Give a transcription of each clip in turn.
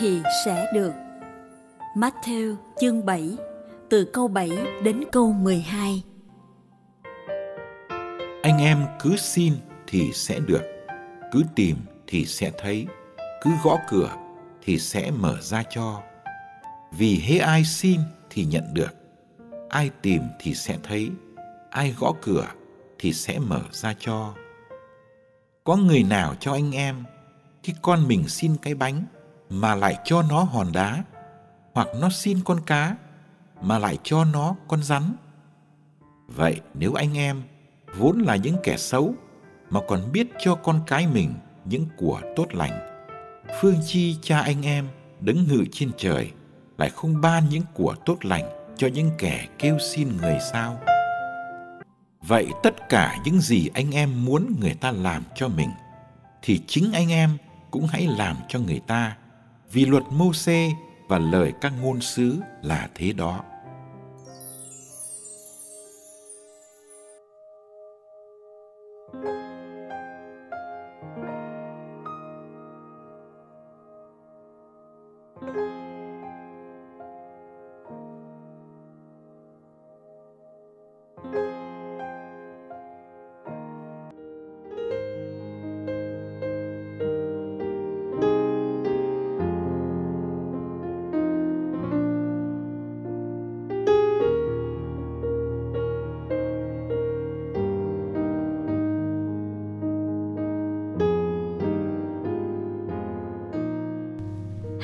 Thì sẽ được. Matthew chương 7 từ câu 7 đến câu 12. Anh em cứ xin thì sẽ được, cứ tìm thì sẽ thấy, cứ gõ cửa thì sẽ mở ra cho. Vì hễ ai xin thì nhận được, ai tìm thì sẽ thấy, ai gõ cửa thì sẽ mở ra cho. Có người nào cho anh em khi con mình xin cái bánh mà lại cho nó hòn đá, hoặc nó xin con cá, mà lại cho nó con rắn. Vậy nếu anh em vốn là những kẻ xấu mà còn biết cho con cái mình những của tốt lành, phương chi cha anh em đứng ngự trên trời lại không ban những của tốt lành cho những kẻ kêu xin người sao? Vậy tất cả những gì anh em muốn người ta làm cho mình, thì chính anh em cũng hãy làm cho người ta vì luật mô xê và lời các ngôn sứ là thế đó.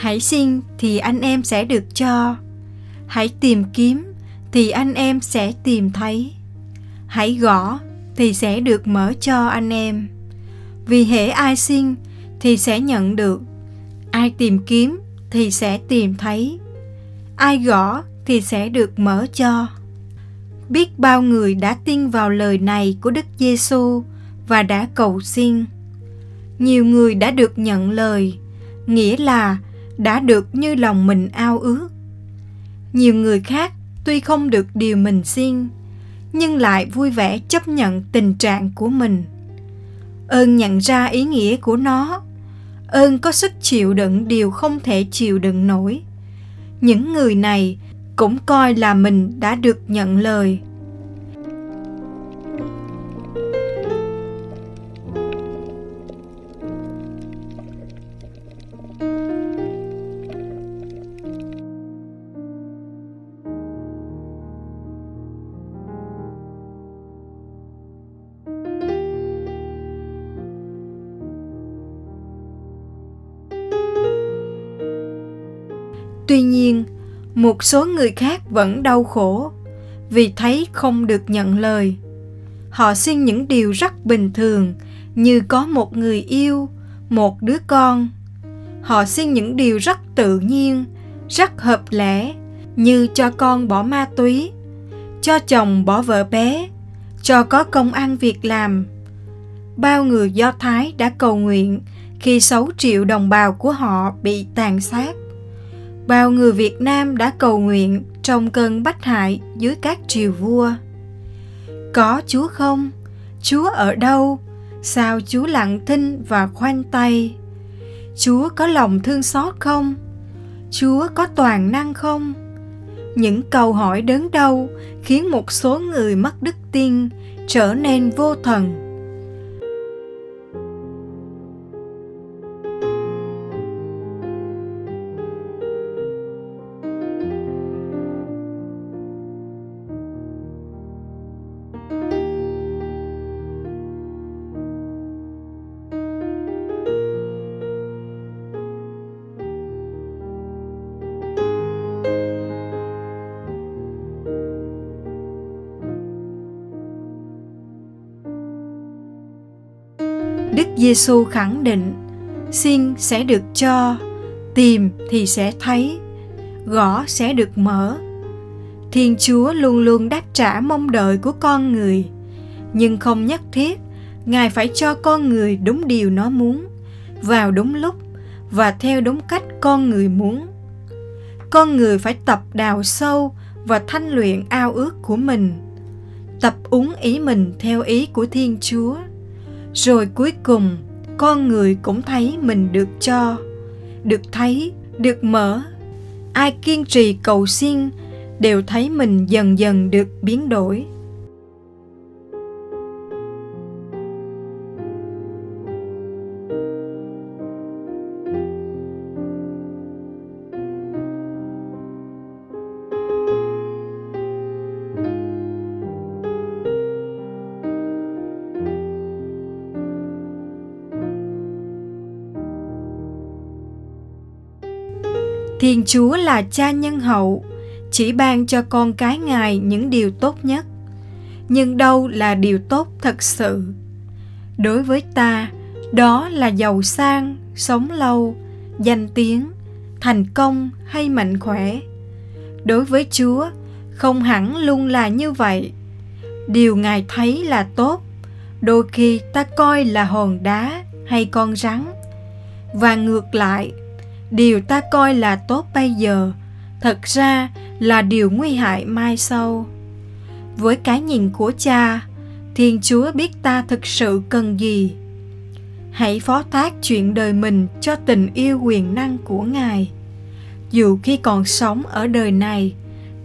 Hãy xin thì anh em sẽ được cho. Hãy tìm kiếm thì anh em sẽ tìm thấy. Hãy gõ thì sẽ được mở cho anh em. Vì hễ ai xin thì sẽ nhận được. Ai tìm kiếm thì sẽ tìm thấy. Ai gõ thì sẽ được mở cho. Biết bao người đã tin vào lời này của Đức Giêsu và đã cầu xin. Nhiều người đã được nhận lời, nghĩa là đã được như lòng mình ao ước. Nhiều người khác tuy không được điều mình xin, nhưng lại vui vẻ chấp nhận tình trạng của mình. Ơn nhận ra ý nghĩa của nó, ơn có sức chịu đựng điều không thể chịu đựng nổi. Những người này cũng coi là mình đã được nhận lời một số người khác vẫn đau khổ vì thấy không được nhận lời. Họ xin những điều rất bình thường như có một người yêu, một đứa con. Họ xin những điều rất tự nhiên, rất hợp lẽ như cho con bỏ ma túy, cho chồng bỏ vợ bé, cho có công ăn việc làm. Bao người Do Thái đã cầu nguyện khi 6 triệu đồng bào của họ bị tàn sát bao người Việt Nam đã cầu nguyện trong cơn bách hại dưới các triều vua. Có Chúa không? Chúa ở đâu? Sao Chúa lặng thinh và khoanh tay? Chúa có lòng thương xót không? Chúa có toàn năng không? Những câu hỏi đớn đau khiến một số người mất đức tin trở nên vô thần. Giêsu khẳng định, xin sẽ được cho, tìm thì sẽ thấy, gõ sẽ được mở. Thiên Chúa luôn luôn đáp trả mong đợi của con người, nhưng không nhất thiết Ngài phải cho con người đúng điều nó muốn, vào đúng lúc và theo đúng cách con người muốn. Con người phải tập đào sâu và thanh luyện ao ước của mình, tập uống ý mình theo ý của Thiên Chúa. Rồi cuối cùng, con người cũng thấy mình được cho, được thấy, được mở. Ai kiên trì cầu xin đều thấy mình dần dần được biến đổi. Thiên Chúa là cha nhân hậu, chỉ ban cho con cái Ngài những điều tốt nhất. Nhưng đâu là điều tốt thật sự? Đối với ta, đó là giàu sang, sống lâu, danh tiếng, thành công hay mạnh khỏe. Đối với Chúa, không hẳn luôn là như vậy. Điều Ngài thấy là tốt, đôi khi ta coi là hòn đá hay con rắn. Và ngược lại, điều ta coi là tốt bây giờ, thật ra là điều nguy hại mai sau. Với cái nhìn của cha, thiên chúa biết ta thực sự cần gì. Hãy phó thác chuyện đời mình cho tình yêu quyền năng của ngài. Dù khi còn sống ở đời này,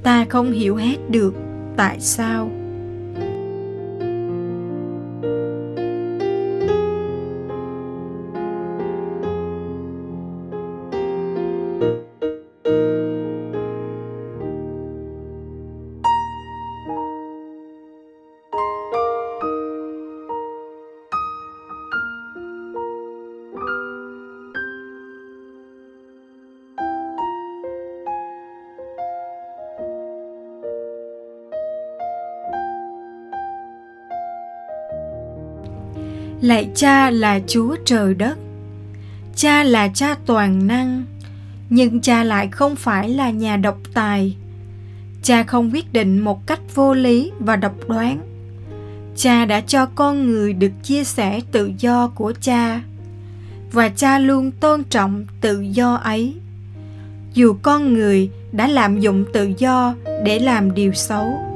ta không hiểu hết được tại sao. Lạy cha là chúa trời đất. Cha là cha toàn năng, nhưng cha lại không phải là nhà độc tài. Cha không quyết định một cách vô lý và độc đoán. Cha đã cho con người được chia sẻ tự do của cha, và cha luôn tôn trọng tự do ấy. Dù con người đã lạm dụng tự do để làm điều xấu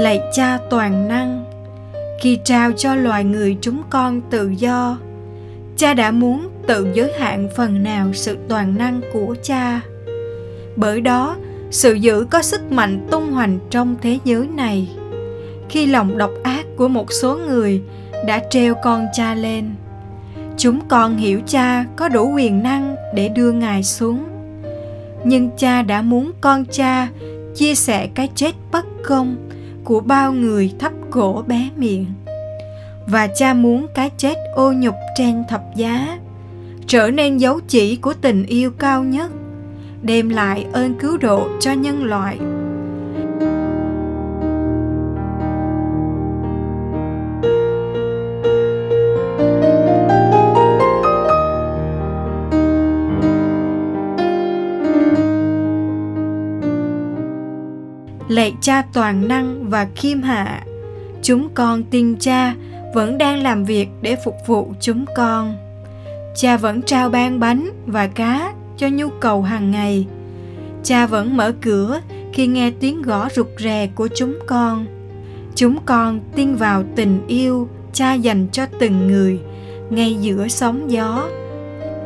lạy cha toàn năng, khi trao cho loài người chúng con tự do, cha đã muốn tự giới hạn phần nào sự toàn năng của cha. Bởi đó, sự giữ có sức mạnh tung hoành trong thế giới này. Khi lòng độc ác của một số người đã treo con cha lên, chúng con hiểu cha có đủ quyền năng để đưa ngài xuống. Nhưng cha đã muốn con cha chia sẻ cái chết bất công của bao người thấp cổ bé miệng. Và cha muốn cái chết ô nhục trên thập giá, trở nên dấu chỉ của tình yêu cao nhất, đem lại ơn cứu độ cho nhân loại. Lạy cha toàn năng và khiêm hạ. Chúng con tin cha vẫn đang làm việc để phục vụ chúng con. Cha vẫn trao ban bánh và cá cho nhu cầu hàng ngày. Cha vẫn mở cửa khi nghe tiếng gõ rụt rè của chúng con. Chúng con tin vào tình yêu cha dành cho từng người ngay giữa sóng gió.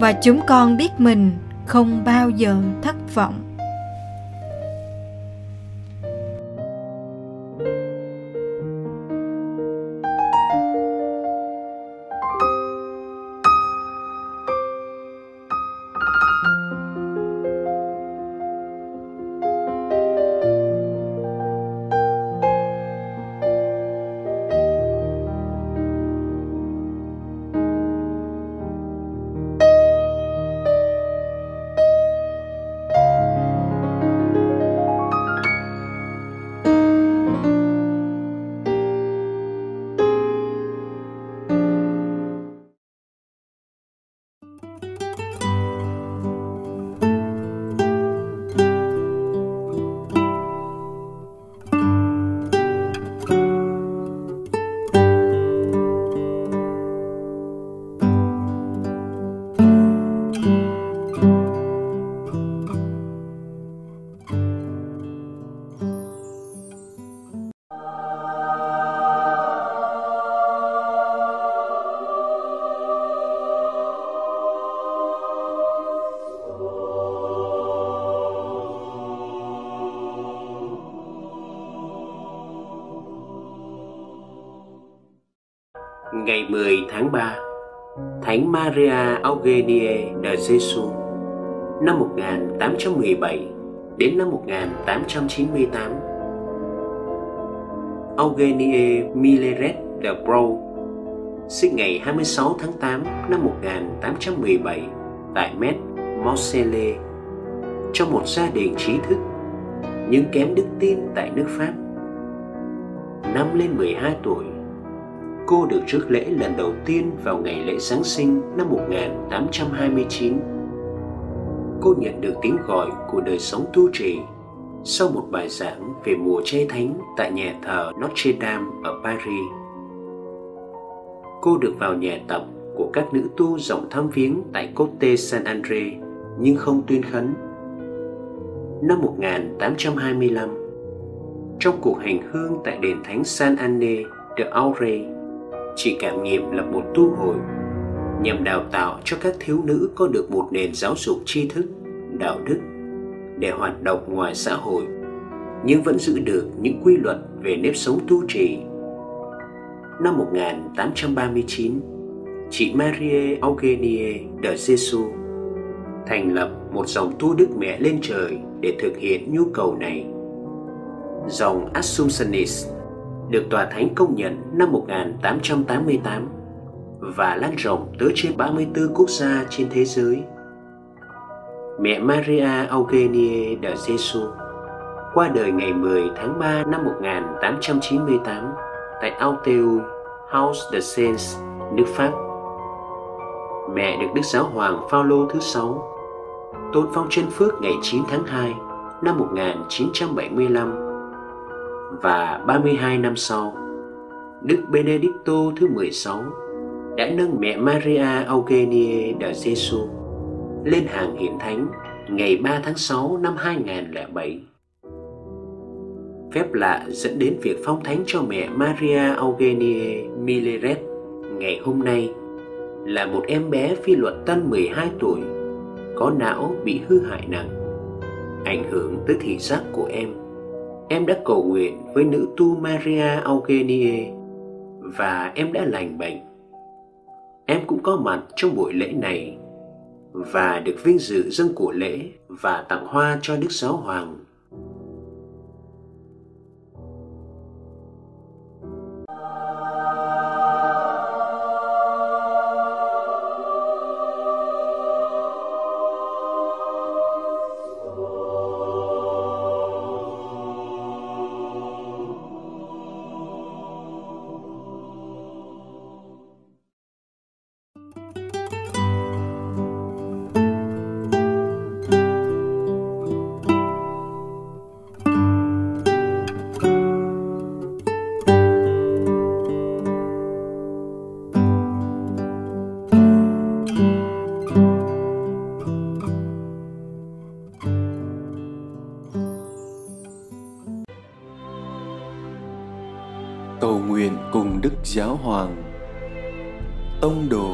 Và chúng con biết mình không bao giờ thất vọng. 10 tháng 3 Thánh Maria Eugenie de Jesus năm 1817 đến năm 1898 Eugenie Milleret de Brou sinh ngày 26 tháng 8 năm 1817 tại Met, Moselle trong một gia đình trí thức nhưng kém đức tin tại nước Pháp. Năm lên 12 tuổi, cô được rước lễ lần đầu tiên vào ngày lễ Giáng sinh năm 1829. Cô nhận được tiếng gọi của đời sống tu trì sau một bài giảng về mùa chay thánh tại nhà thờ Notre Dame ở Paris. Cô được vào nhà tập của các nữ tu dòng thăm viếng tại Côte Saint-André nhưng không tuyên khấn. Năm 1825, trong cuộc hành hương tại đền thánh Saint Anne de Aure, chị cảm nghiệm là một tu hội nhằm đào tạo cho các thiếu nữ có được một nền giáo dục tri thức, đạo đức để hoạt động ngoài xã hội nhưng vẫn giữ được những quy luật về nếp sống tu trì. Năm 1839, chị Marie Eugenie de Jesus thành lập một dòng tu Đức Mẹ lên trời để thực hiện nhu cầu này. Dòng Assumptionist được Tòa Thánh công nhận năm 1888 và lan rộng tới trên 34 quốc gia trên thế giới. Mẹ Maria Eugenie de Jesus qua đời ngày 10 tháng 3 năm 1898 tại Auteuil, House de Saints, nước Pháp. Mẹ được Đức Giáo Hoàng Phaolô thứ sáu tôn phong chân phước ngày 9 tháng 2 năm 1975 và 32 năm sau, Đức Benedicto thứ 16 đã nâng mẹ Maria Eugenie de Jesus lên hàng hiển thánh ngày 3 tháng 6 năm 2007. Phép lạ dẫn đến việc phong thánh cho mẹ Maria Eugenie Milleret ngày hôm nay là một em bé phi luật tân 12 tuổi có não bị hư hại nặng ảnh hưởng tới thị giác của em em đã cầu nguyện với nữ tu Maria Eugenie và em đã lành bệnh. Em cũng có mặt trong buổi lễ này và được vinh dự dâng của lễ và tặng hoa cho Đức Giáo Hoàng. Giáo Hoàng. Tông đồ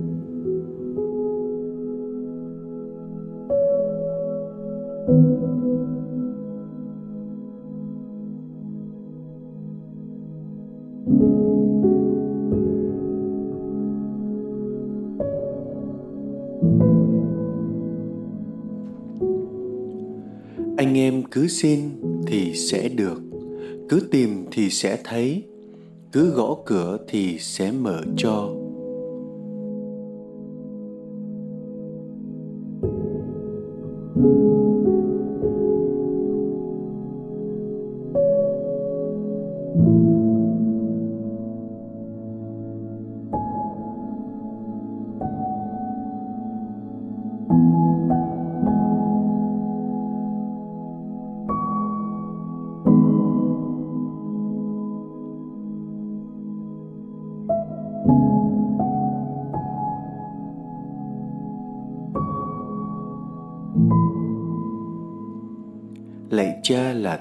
Cứ xin thì sẽ được, cứ tìm thì sẽ thấy, cứ gõ cửa thì sẽ mở cho. lạy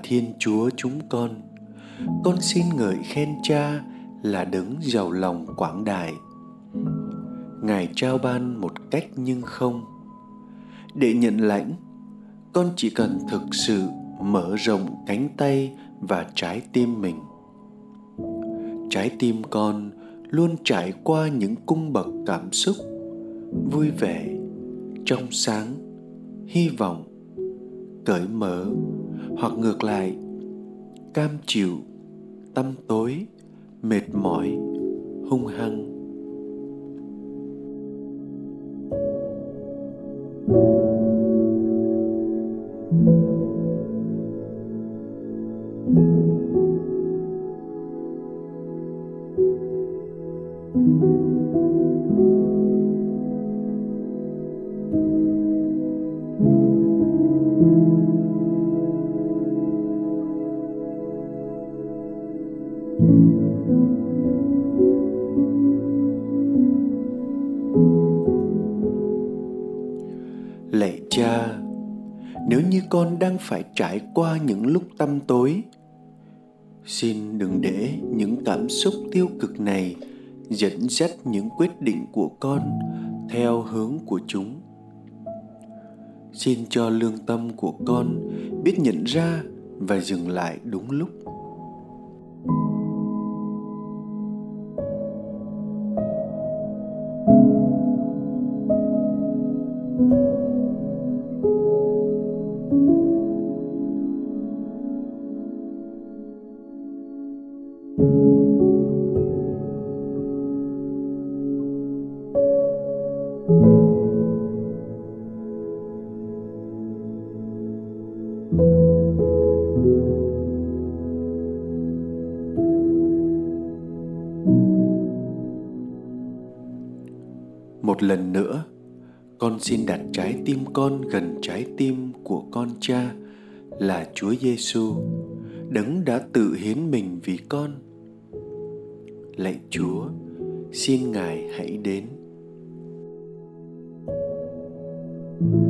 thiên chúa chúng con. Con xin ngợi khen cha là đấng giàu lòng quảng đại. Ngài trao ban một cách nhưng không. Để nhận lãnh, con chỉ cần thực sự mở rộng cánh tay và trái tim mình. Trái tim con luôn trải qua những cung bậc cảm xúc, vui vẻ, trong sáng, hy vọng, cởi mở hoặc ngược lại cam chịu tâm tối mệt mỏi hung hăng. Trải qua những lúc tăm tối. Xin đừng để những cảm xúc tiêu cực này dẫn dắt những quyết định của con theo hướng của chúng. Xin cho lương tâm của con biết nhận ra và dừng lại đúng lúc. Con xin đặt trái tim con gần trái tim của con cha là Chúa Giêsu, đấng đã tự hiến mình vì con. Lạy Chúa, xin Ngài hãy đến. thank you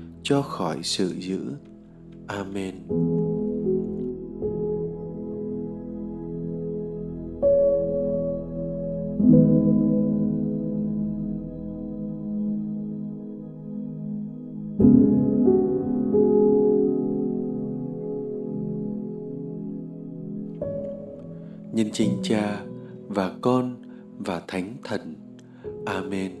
cho khỏi sự dữ. Amen. Nhân chính Cha và Con và Thánh Thần. Amen.